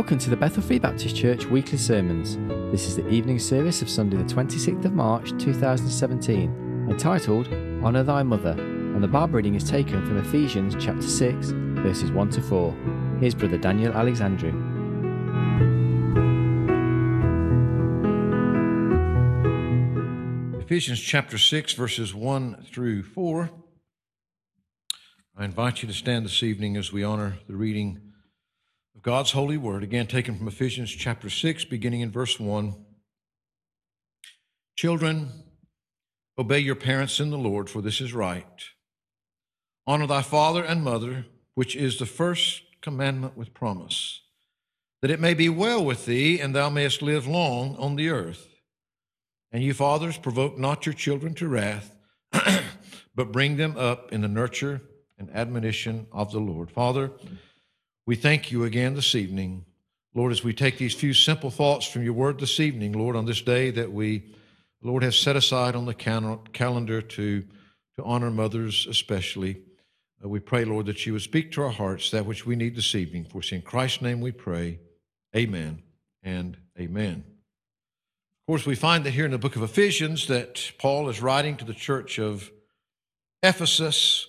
Welcome to the Bethel Free Baptist Church weekly sermons. This is the evening service of Sunday, the 26th of March 2017, entitled Honour Thy Mother, and the Bible reading is taken from Ephesians chapter 6, verses 1 to 4. Here's Brother Daniel Alexandru. Ephesians chapter 6, verses 1 through 4. I invite you to stand this evening as we honor the reading of God's holy word, again taken from Ephesians chapter 6, beginning in verse 1. Children, obey your parents in the Lord, for this is right. Honor thy father and mother, which is the first commandment with promise, that it may be well with thee, and thou mayest live long on the earth. And you fathers, provoke not your children to wrath, but bring them up in the nurture and admonition of the Lord. Father, we thank you again this evening. Lord, as we take these few simple thoughts from your word this evening, Lord, on this day that we, Lord, have set aside on the calendar to, to honor mothers especially, uh, we pray, Lord, that you would speak to our hearts that which we need this evening. For in Christ's name we pray. Amen and amen. Of course, we find that here in the book of Ephesians that Paul is writing to the church of Ephesus,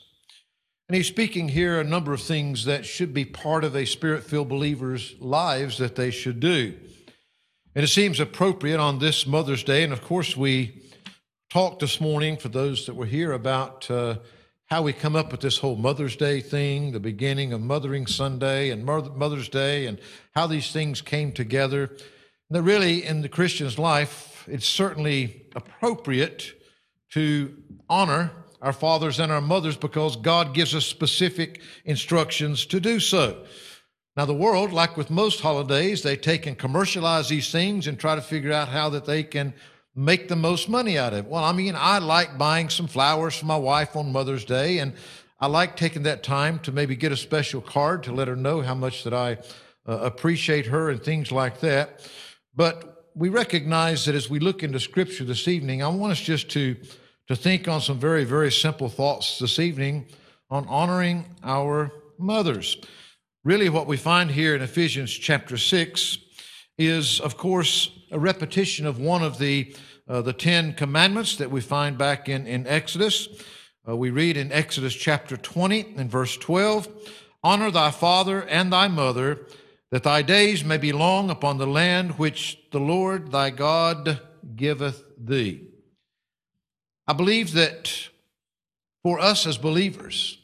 and he's speaking here a number of things that should be part of a spirit filled believer's lives that they should do. And it seems appropriate on this Mother's Day. And of course, we talked this morning for those that were here about uh, how we come up with this whole Mother's Day thing, the beginning of Mothering Sunday and Mother's Day, and how these things came together. And that really, in the Christian's life, it's certainly appropriate to honor our fathers and our mothers because God gives us specific instructions to do so. Now, the world, like with most holidays, they take and commercialize these things and try to figure out how that they can make the most money out of it. Well, I mean, I like buying some flowers for my wife on Mother's Day, and I like taking that time to maybe get a special card to let her know how much that I uh, appreciate her and things like that. But we recognize that as we look into Scripture this evening, I want us just to to think on some very, very simple thoughts this evening on honoring our mothers. Really, what we find here in Ephesians chapter 6 is, of course, a repetition of one of the, uh, the Ten Commandments that we find back in, in Exodus. Uh, we read in Exodus chapter 20 and verse 12 Honor thy father and thy mother, that thy days may be long upon the land which the Lord thy God giveth thee. I believe that for us as believers,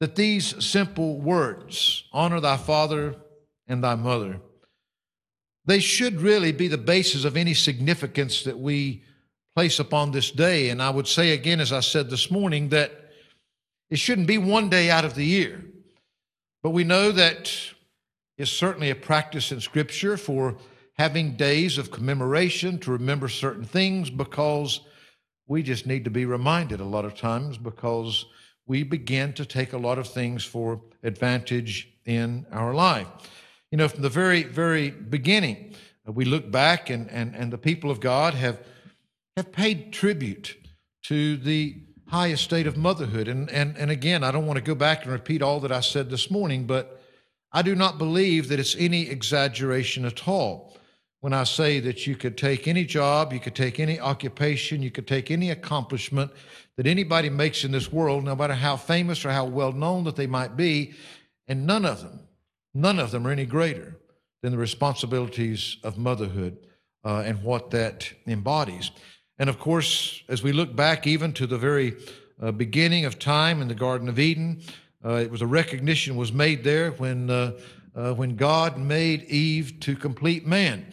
that these simple words, honor thy father and thy mother, they should really be the basis of any significance that we place upon this day. And I would say again, as I said this morning, that it shouldn't be one day out of the year. But we know that it's certainly a practice in Scripture for having days of commemoration to remember certain things because we just need to be reminded a lot of times because we begin to take a lot of things for advantage in our life. You know, from the very, very beginning, uh, we look back and, and, and the people of God have, have paid tribute to the highest state of motherhood. And, and, and again, I don't want to go back and repeat all that I said this morning, but I do not believe that it's any exaggeration at all when I say that you could take any job, you could take any occupation, you could take any accomplishment that anybody makes in this world, no matter how famous or how well known that they might be, and none of them, none of them are any greater than the responsibilities of motherhood uh, and what that embodies. And of course, as we look back even to the very uh, beginning of time in the Garden of Eden, uh, it was a recognition was made there when uh, when God made Eve to complete man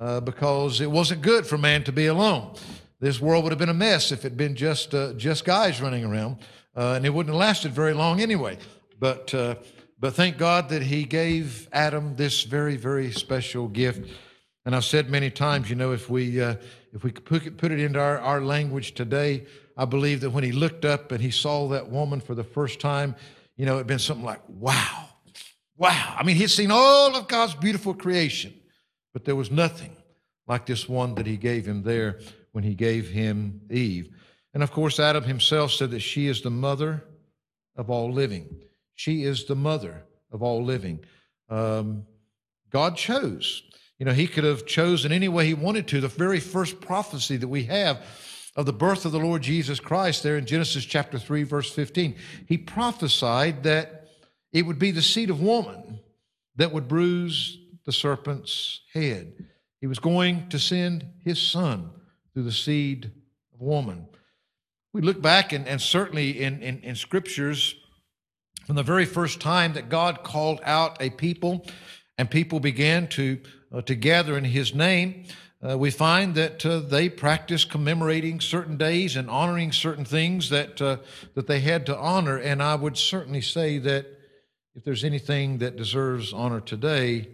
uh, because it wasn't good for man to be alone. This world would have been a mess if it had been just, uh, just guys running around, uh, and it wouldn't have lasted very long anyway. But, uh, but thank God that He gave Adam this very, very special gift. And I've said many times, you know, if we, uh, if we put it, put it into our, our language today, I believe that when he looked up and he saw that woman for the first time, you know, it'd been something like, wow Wow. I mean, he'd seen all of God's beautiful creation, but there was nothing like this one that he gave him there when he gave him Eve. And of course, Adam himself said that she is the mother of all living. She is the mother of all living. Um, God chose. You know, he could have chosen any way he wanted to. The very first prophecy that we have of the birth of the Lord Jesus Christ there in Genesis chapter 3, verse 15, he prophesied that it would be the seed of woman that would bruise the serpent's head. He was going to send his son through the seed of woman. We look back, and, and certainly in, in, in scriptures, from the very first time that God called out a people and people began to, uh, to gather in his name, uh, we find that uh, they practiced commemorating certain days and honoring certain things that, uh, that they had to honor. And I would certainly say that if there's anything that deserves honor today,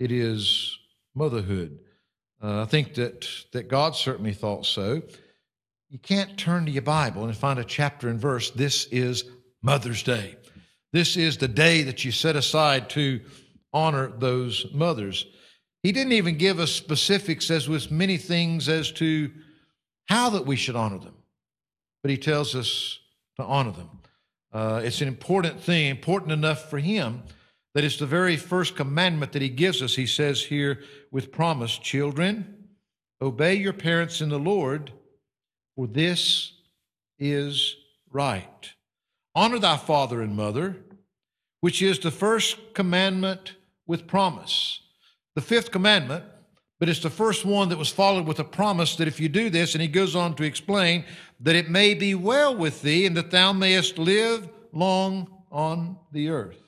it is motherhood. Uh, I think that, that God certainly thought so. You can't turn to your Bible and find a chapter and verse, this is Mother's Day. This is the day that you set aside to honor those mothers. He didn't even give us specifics as with many things as to how that we should honor them, but he tells us to honor them. Uh, it's an important thing, important enough for him that it's the very first commandment that he gives us. He says here with promise, children, obey your parents in the Lord, for this is right. Honor thy father and mother, which is the first commandment with promise. The fifth commandment, but it's the first one that was followed with a promise that if you do this, and he goes on to explain that it may be well with thee and that thou mayest live long on the earth.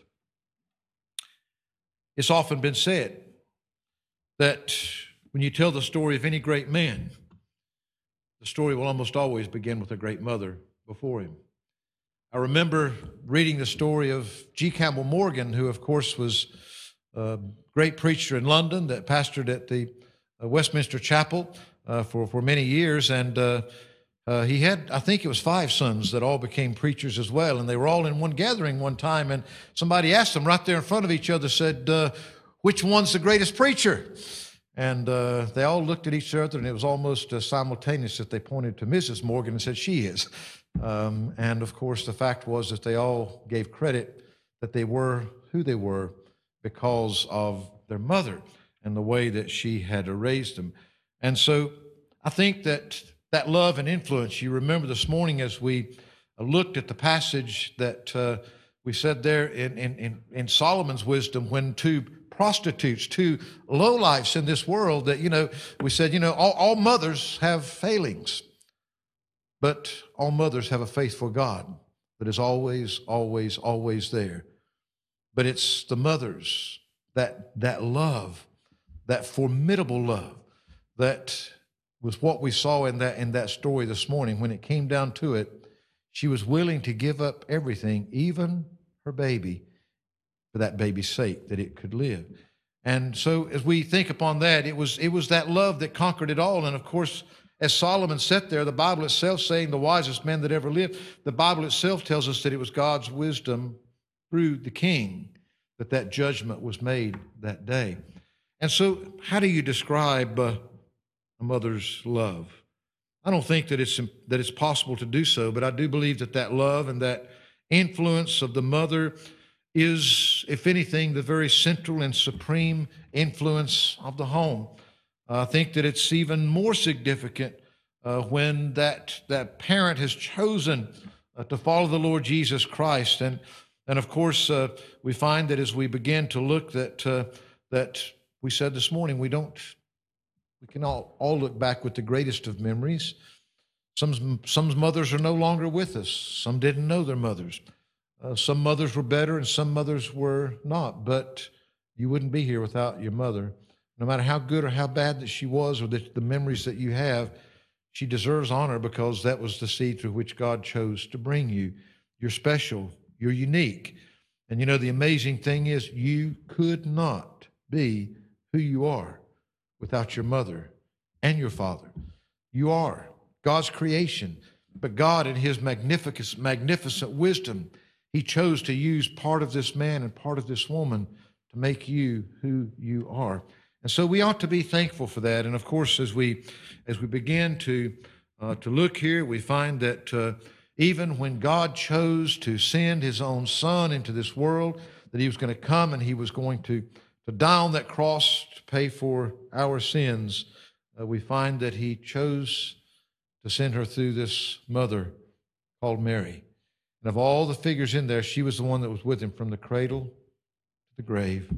It's often been said that when you tell the story of any great man, the story will almost always begin with a great mother before him. I remember reading the story of G. Campbell Morgan, who, of course, was a great preacher in London that pastored at the uh, Westminster Chapel uh, for, for many years. And uh, uh, he had, I think it was five sons that all became preachers as well. And they were all in one gathering one time. And somebody asked them right there in front of each other, said, uh, Which one's the greatest preacher? And uh, they all looked at each other, and it was almost simultaneous that they pointed to Mrs. Morgan and said, She is. Um, and of course, the fact was that they all gave credit that they were who they were because of their mother and the way that she had raised them. And so I think that that love and influence, you remember this morning as we looked at the passage that uh, we said there in, in, in Solomon's wisdom when two prostitutes, two lowlifes in this world, that, you know, we said, you know, all, all mothers have failings. But all mothers have a faithful God that is always, always, always there. But it's the mothers that that love, that formidable love, that was what we saw in that in that story this morning. When it came down to it, she was willing to give up everything, even her baby, for that baby's sake, that it could live. And so as we think upon that, it was it was that love that conquered it all. And of course, as Solomon sat there, the Bible itself saying the wisest man that ever lived, the Bible itself tells us that it was God's wisdom through the king that that judgment was made that day. And so, how do you describe uh, a mother's love? I don't think that it's that it's possible to do so, but I do believe that that love and that influence of the mother is, if anything, the very central and supreme influence of the home. I think that it's even more significant uh, when that, that parent has chosen uh, to follow the Lord Jesus Christ. And, and of course, uh, we find that as we begin to look that, uh, that we said this morning, we don't, we can all, all look back with the greatest of memories. Some, some mothers are no longer with us. Some didn't know their mothers. Uh, some mothers were better and some mothers were not. But you wouldn't be here without your mother no matter how good or how bad that she was or the, the memories that you have, she deserves honor because that was the seed through which God chose to bring you. You're special, you're unique. And you know, the amazing thing is, you could not be who you are without your mother and your father. You are God's creation. But God, in His magnificent, magnificent wisdom, He chose to use part of this man and part of this woman to make you who you are. And so we ought to be thankful for that. And of course, as we as we begin to uh, to look here, we find that uh, even when God chose to send His own Son into this world, that He was going to come and He was going to to die on that cross to pay for our sins, uh, we find that he chose to send her through this mother called Mary. And of all the figures in there, she was the one that was with him from the cradle to the grave.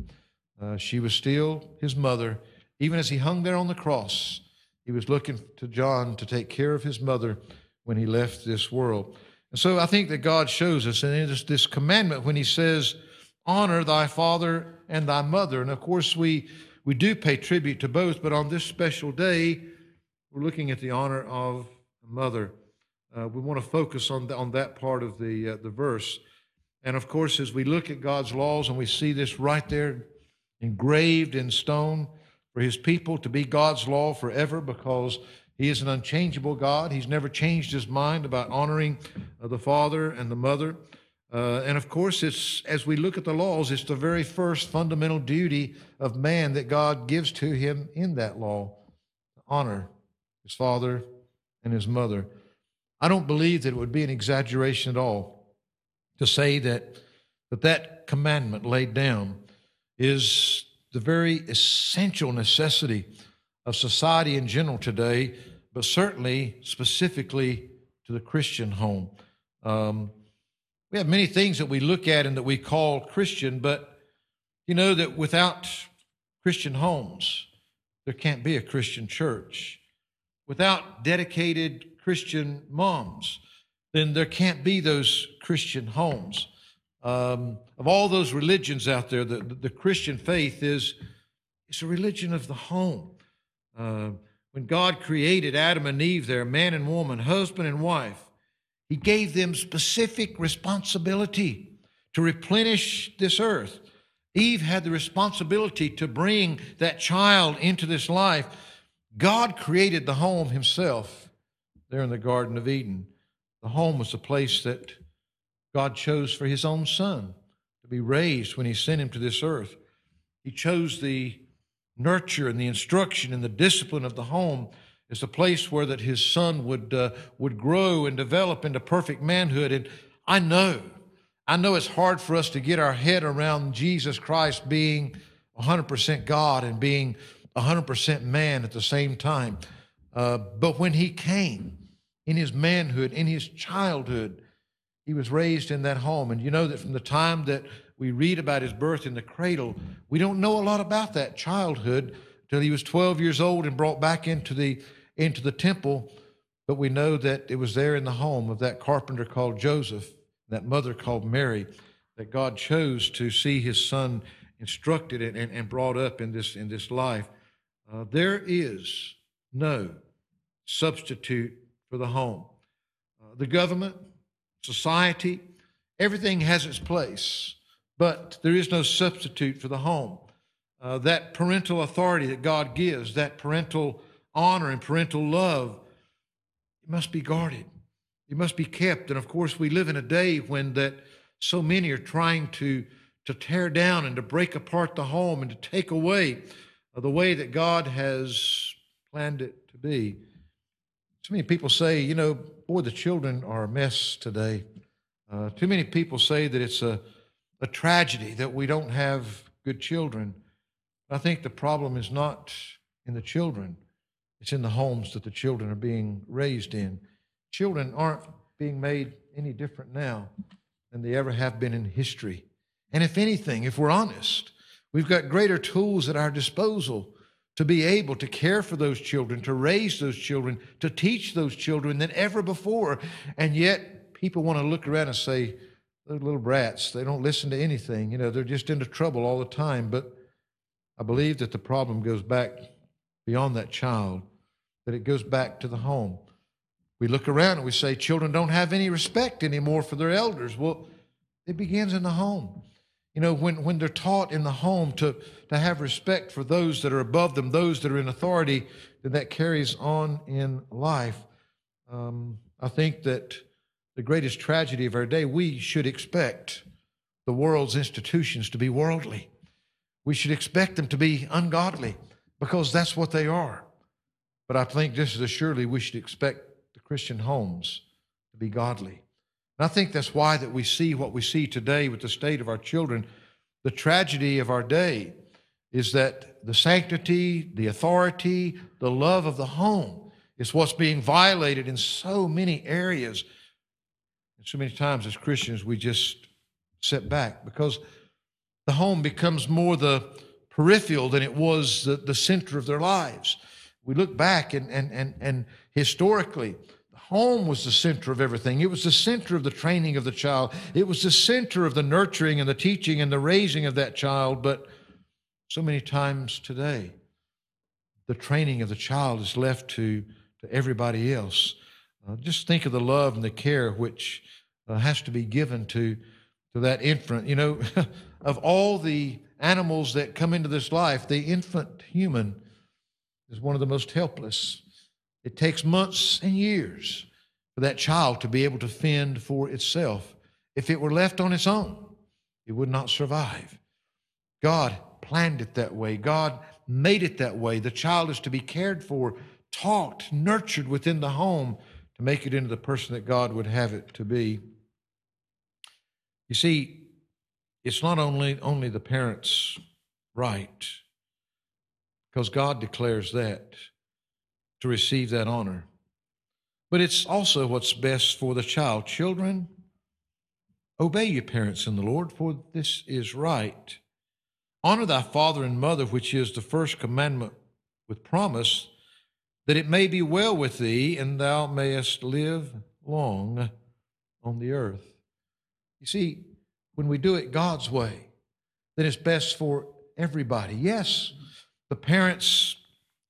Uh, she was still his mother. Even as he hung there on the cross, he was looking to John to take care of his mother when he left this world. And so I think that God shows us, in this commandment when he says, Honor thy father and thy mother. And of course, we, we do pay tribute to both, but on this special day, we're looking at the honor of mother. Uh, we want to focus on, the, on that part of the, uh, the verse. And of course, as we look at God's laws and we see this right there engraved in stone for his people to be God's law forever because he is an unchangeable God. He's never changed his mind about honoring uh, the father and the mother. Uh, and of course, it's as we look at the laws, it's the very first fundamental duty of man that God gives to him in that law to honor his father and his mother. I don't believe that it would be an exaggeration at all to say that that, that commandment laid down is the very essential necessity of society in general today, but certainly specifically to the Christian home. Um, we have many things that we look at and that we call Christian, but you know that without Christian homes, there can't be a Christian church. Without dedicated Christian moms, then there can't be those Christian homes. Um, of all those religions out there, the, the Christian faith is, is a religion of the home. Uh, when God created Adam and Eve, there, man and woman, husband and wife, he gave them specific responsibility to replenish this earth. Eve had the responsibility to bring that child into this life. God created the home himself there in the Garden of Eden. The home was the place that God chose for his own son to be raised when he sent him to this earth. He chose the nurture and the instruction and the discipline of the home is the place where that his son would uh, would grow and develop into perfect manhood. And I know, I know it's hard for us to get our head around Jesus Christ being 100% God and being 100% man at the same time. Uh, but when he came in his manhood, in his childhood, he was raised in that home. And you know that from the time that we read about his birth in the cradle, we don't know a lot about that childhood till he was 12 years old and brought back into the into the temple, but we know that it was there in the home of that carpenter called Joseph, that mother called Mary, that God chose to see his son instructed and, and, and brought up in this, in this life. Uh, there is no substitute for the home. Uh, the government, society, everything has its place, but there is no substitute for the home. Uh, that parental authority that God gives, that parental honor and parental love, it must be guarded. It must be kept. And of course, we live in a day when that so many are trying to, to tear down and to break apart the home and to take away the way that God has planned it to be. Too many people say, you know, boy, the children are a mess today. Uh, too many people say that it's a, a tragedy that we don't have good children. I think the problem is not in the children. It's in the homes that the children are being raised in. Children aren't being made any different now than they ever have been in history. And if anything, if we're honest, we've got greater tools at our disposal to be able to care for those children, to raise those children, to teach those children than ever before. And yet, people want to look around and say, those little brats, they don't listen to anything. You know, they're just into trouble all the time. But I believe that the problem goes back beyond that child that it goes back to the home. We look around and we say children don't have any respect anymore for their elders. Well, it begins in the home. You know, when, when they're taught in the home to, to have respect for those that are above them, those that are in authority, then that carries on in life. Um, I think that the greatest tragedy of our day, we should expect the world's institutions to be worldly. We should expect them to be ungodly because that's what they are. But I think just as surely we should expect the Christian homes to be godly. And I think that's why that we see what we see today with the state of our children. The tragedy of our day is that the sanctity, the authority, the love of the home is what's being violated in so many areas. And so many times as Christians, we just sit back because the home becomes more the peripheral than it was the, the center of their lives. We look back and, and, and, and historically, home was the center of everything. It was the center of the training of the child. It was the center of the nurturing and the teaching and the raising of that child. But so many times today, the training of the child is left to, to everybody else. Uh, just think of the love and the care which uh, has to be given to, to that infant. You know, of all the animals that come into this life, the infant human is one of the most helpless. It takes months and years for that child to be able to fend for itself. If it were left on its own, it would not survive. God planned it that way. God made it that way. The child is to be cared for, taught, nurtured within the home make it into the person that God would have it to be. You see, it's not only, only the parents' right, because God declares that to receive that honor, but it's also what's best for the child. Children, obey your parents in the Lord, for this is right. Honor thy father and mother, which is the first commandment with promise, that it may be well with thee and thou mayest live long on the earth. You see, when we do it God's way, then it's best for everybody. Yes, the parents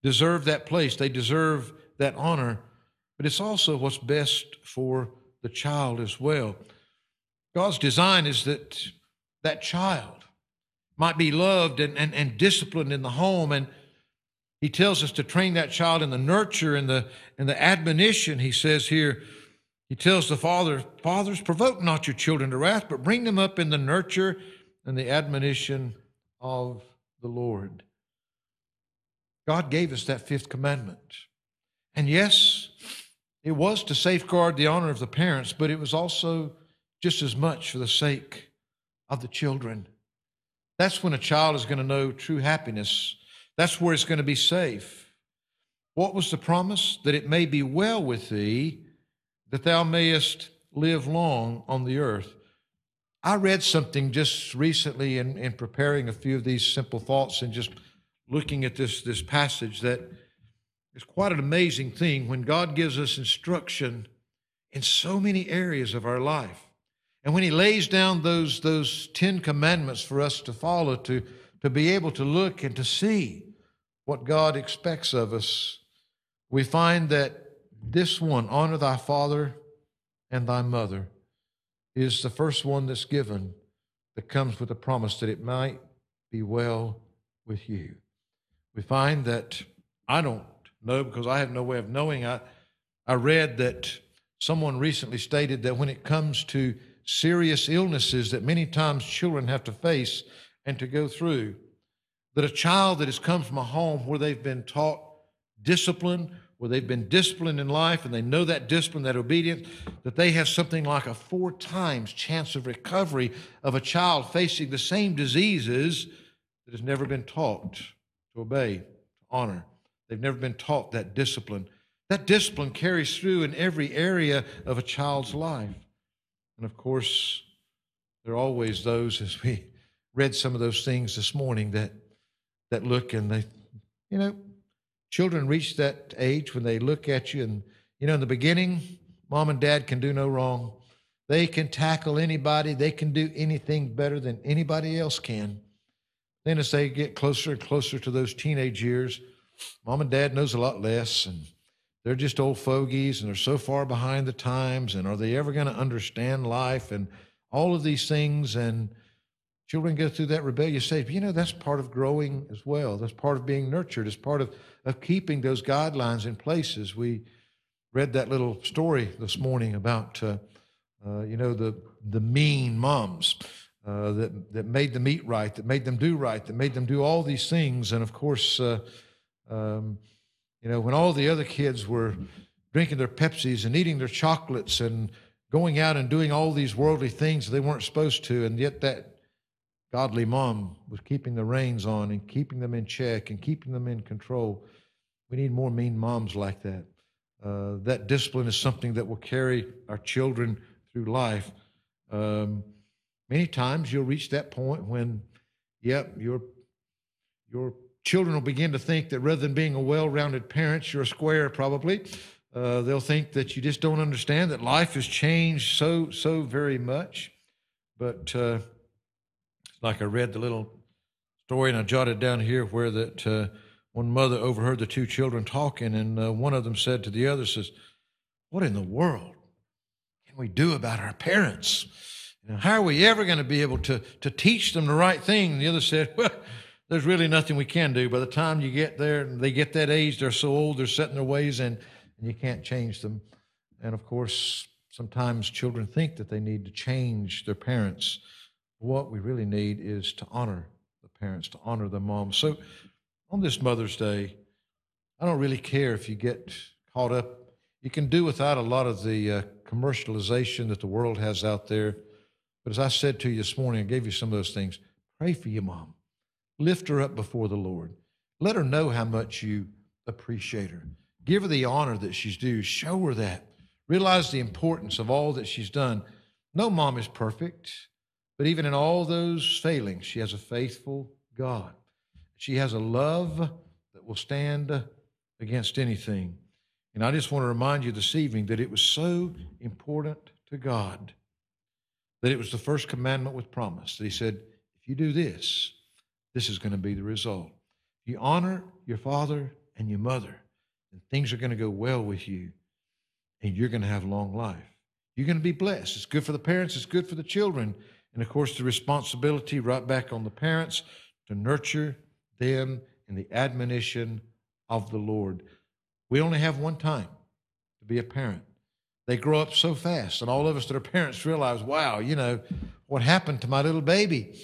deserve that place, they deserve that honor, but it's also what's best for the child as well. God's design is that that child might be loved and, and, and disciplined in the home. And he tells us to train that child in the nurture and the, and the admonition, he says here, he tells the father, Fathers, provoke not your children to wrath, but bring them up in the nurture and the admonition of the Lord. God gave us that fifth commandment. And yes, it was to safeguard the honor of the parents, but it was also just as much for the sake of the children. That's when a child is going to know true happiness. That's where it's going to be safe. What was the promise? That it may be well with thee that thou mayest live long on the earth. I read something just recently in, in preparing a few of these simple thoughts and just looking at this, this passage that is quite an amazing thing when God gives us instruction in so many areas of our life. And when He lays down those, those Ten Commandments for us to follow, to, to be able to look and to see what God expects of us, we find that this one, honor thy father and thy mother, is the first one that's given that comes with the promise that it might be well with you. We find that I don't know because I have no way of knowing. I, I read that someone recently stated that when it comes to serious illnesses that many times children have to face and to go through, that a child that has come from a home where they've been taught discipline, where they've been disciplined in life and they know that discipline, that obedience, that they have something like a four times chance of recovery of a child facing the same diseases that has never been taught to obey, to honor. They've never been taught that discipline. That discipline carries through in every area of a child's life. And of course, there are always those, as we read some of those things this morning, that, that look and they, you know, Children reach that age when they look at you, and you know, in the beginning, mom and dad can do no wrong. They can tackle anybody, they can do anything better than anybody else can. Then, as they get closer and closer to those teenage years, mom and dad knows a lot less, and they're just old fogies, and they're so far behind the times. And are they ever going to understand life and all of these things? And children go through that rebellious stage. But you know, that's part of growing as well. That's part of being nurtured. It's part of of keeping those guidelines in place. As We read that little story this morning about, uh, uh, you know, the, the mean moms uh, that, that made them eat right, that made them do right, that made them do all these things. And of course, uh, um, you know, when all the other kids were drinking their Pepsis and eating their chocolates and going out and doing all these worldly things they weren't supposed to, and yet that godly mom was keeping the reins on and keeping them in check and keeping them in control. We need more mean moms like that. Uh, that discipline is something that will carry our children through life. Um, many times you'll reach that point when, yep, your your children will begin to think that rather than being a well-rounded parent, you're a square probably. Uh, they'll think that you just don't understand that life has changed so so very much. But uh, like I read the little story and I jotted down here where that uh, one mother overheard the two children talking, and uh, one of them said to the other, "says What in the world can we do about our parents? You know, how are we ever going to be able to to teach them the right thing?" And the other said, "Well." There's really nothing we can do. By the time you get there, they get that age, they're so old, they're set in their ways, and, and you can't change them. And of course, sometimes children think that they need to change their parents. What we really need is to honor the parents, to honor the moms. So on this Mother's Day, I don't really care if you get caught up. You can do without a lot of the uh, commercialization that the world has out there. But as I said to you this morning, I gave you some of those things. Pray for your mom. Lift her up before the Lord. Let her know how much you appreciate her. Give her the honor that she's due. Show her that. Realize the importance of all that she's done. No mom is perfect. But even in all those failings, she has a faithful God. She has a love that will stand against anything. And I just want to remind you this evening that it was so important to God that it was the first commandment with promise that He said, if you do this, this is going to be the result. If You honor your father and your mother, and things are going to go well with you, and you're going to have long life. You're going to be blessed. It's good for the parents, it's good for the children, and of course, the responsibility right back on the parents to nurture them in the admonition of the Lord. We only have one time to be a parent. They grow up so fast, and all of us that are parents realize, wow, you know, what happened to my little baby?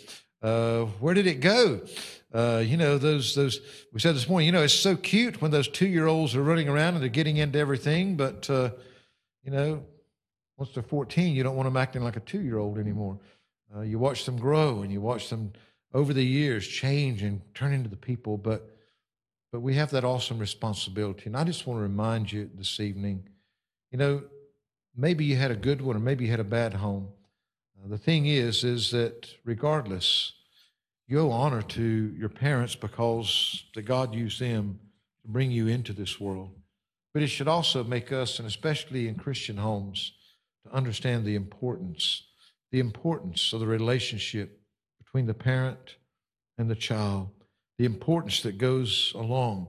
Uh, where did it go? Uh, you know, those, those, we said this morning, you know, it's so cute when those two year olds are running around and they're getting into everything, but, uh, you know, once they're 14, you don't want them acting like a two year old anymore. Uh, you watch them grow and you watch them over the years change and turn into the people, but but we have that awesome responsibility. And I just want to remind you this evening, you know, maybe you had a good one or maybe you had a bad home. Uh, the thing is, is that regardless, you owe honor to your parents because the God used them to bring you into this world. But it should also make us, and especially in Christian homes, to understand the importance the importance of the relationship between the parent and the child, the importance that goes along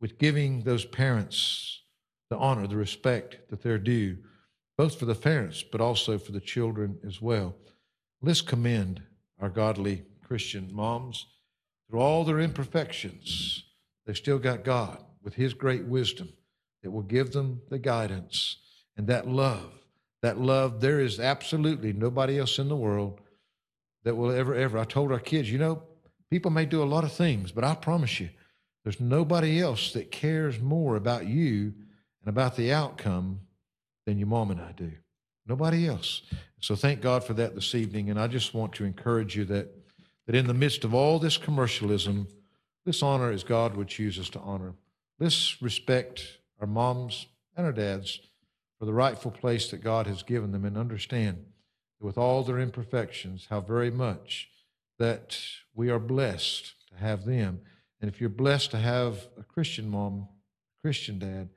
with giving those parents the honor, the respect that they're due, both for the parents, but also for the children as well. Let's commend our godly Christian moms. Through all their imperfections, they've still got God with His great wisdom that will give them the guidance and that love that love, there is absolutely nobody else in the world that will ever, ever. I told our kids, you know, people may do a lot of things, but I promise you, there's nobody else that cares more about you and about the outcome than your mom and I do. Nobody else. So thank God for that this evening. And I just want to encourage you that, that in the midst of all this commercialism, this honor is God would choose us to honor. Let's respect our moms and our dads for the rightful place that God has given them and understand with all their imperfections, how very much that we are blessed to have them. And if you're blessed to have a Christian mom, Christian dad,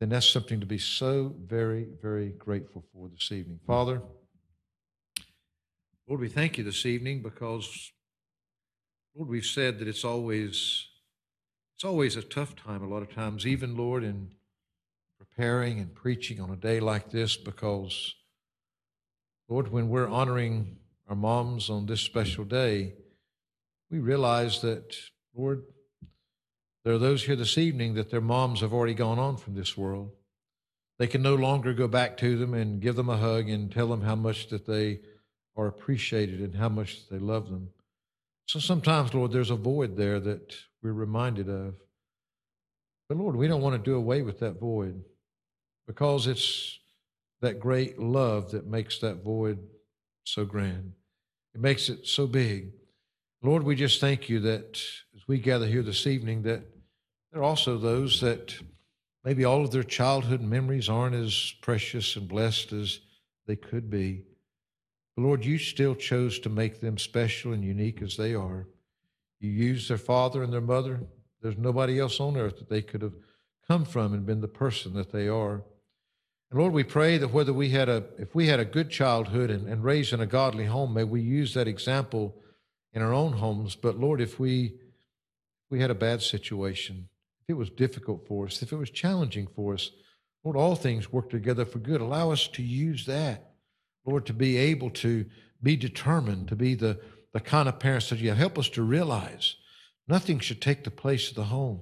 then that's something to be so very, very grateful for this evening. Father, Lord, we thank you this evening because, Lord, we've said that it's always it's always a tough time a lot of times, even Lord, in preparing and preaching on a day like this because, Lord, when we're honoring our moms on this special day, we realize that, Lord, there are those here this evening that their moms have already gone on from this world. They can no longer go back to them and give them a hug and tell them how much that they are appreciated and how much they love them. So sometimes, Lord, there's a void there that we're reminded of. But Lord, we don't want to do away with that void because it's that great love that makes that void so grand. It makes it so big. Lord, we just thank you that as we gather here this evening, that there are also those that maybe all of their childhood memories aren't as precious and blessed as they could be. But Lord, you still chose to make them special and unique as they are. You used their father and their mother. There's nobody else on earth that they could have come from and been the person that they are. And Lord, we pray that whether we had a, if we had a good childhood and, and raised in a godly home, may we use that example in our own homes. But Lord, if we, we had a bad situation, if it was difficult for us, if it was challenging for us, Lord, all things work together for good. Allow us to use that, Lord, to be able to be determined, to be the, the kind of parents that you have. Help us to realize nothing should take the place of the home.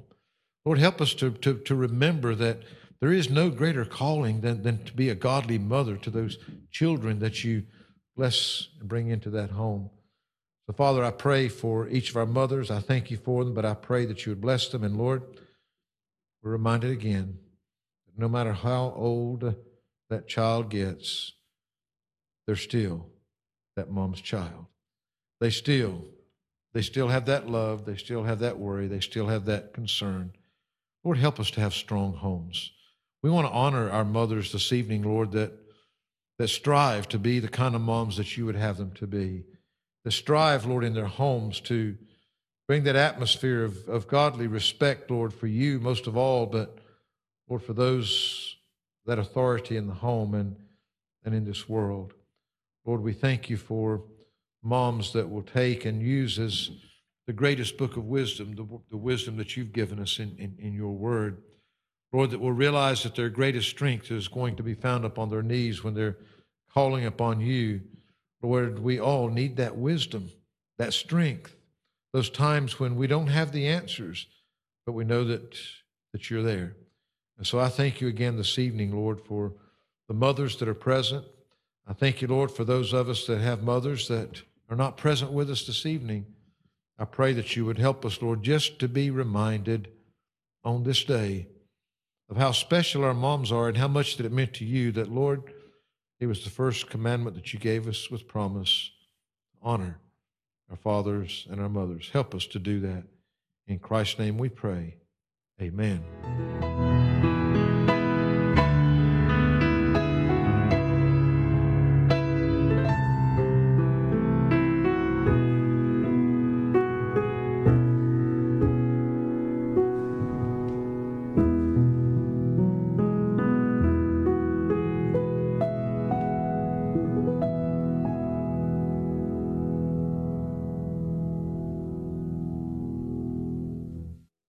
Lord, help us to, to, to remember that there is no greater calling than, than to be a godly mother to those children that you bless and bring into that home. So, Father, I pray for each of our mothers. I thank you for them, but I pray that you would bless them. And Lord, we're reminded again that no matter how old that child gets, they're still that mom's child. They still, they still have that love. They still have that worry. They still have that concern. Lord, help us to have strong homes. We want to honor our mothers this evening, Lord, that, that strive to be the kind of moms that you would have them to be, that strive, Lord, in their homes to bring that atmosphere of, of godly respect, Lord, for you most of all, but Lord, for those, that authority in the home and, and in this world. Lord, we thank you for moms that will take and use as the greatest book of wisdom, the, the wisdom that you've given us in, in, in your word. Lord, that will realize that their greatest strength is going to be found upon their knees when they're calling upon you. Lord, we all need that wisdom, that strength, those times when we don't have the answers, but we know that, that you're there. And so I thank you again this evening, Lord, for the mothers that are present. I thank you, Lord, for those of us that have mothers that are not present with us this evening. I pray that you would help us, Lord, just to be reminded on this day of how special our moms are and how much that it meant to you that, Lord, it was the first commandment that you gave us with promise. Honor our fathers and our mothers. Help us to do that. In Christ's name we pray. Amen.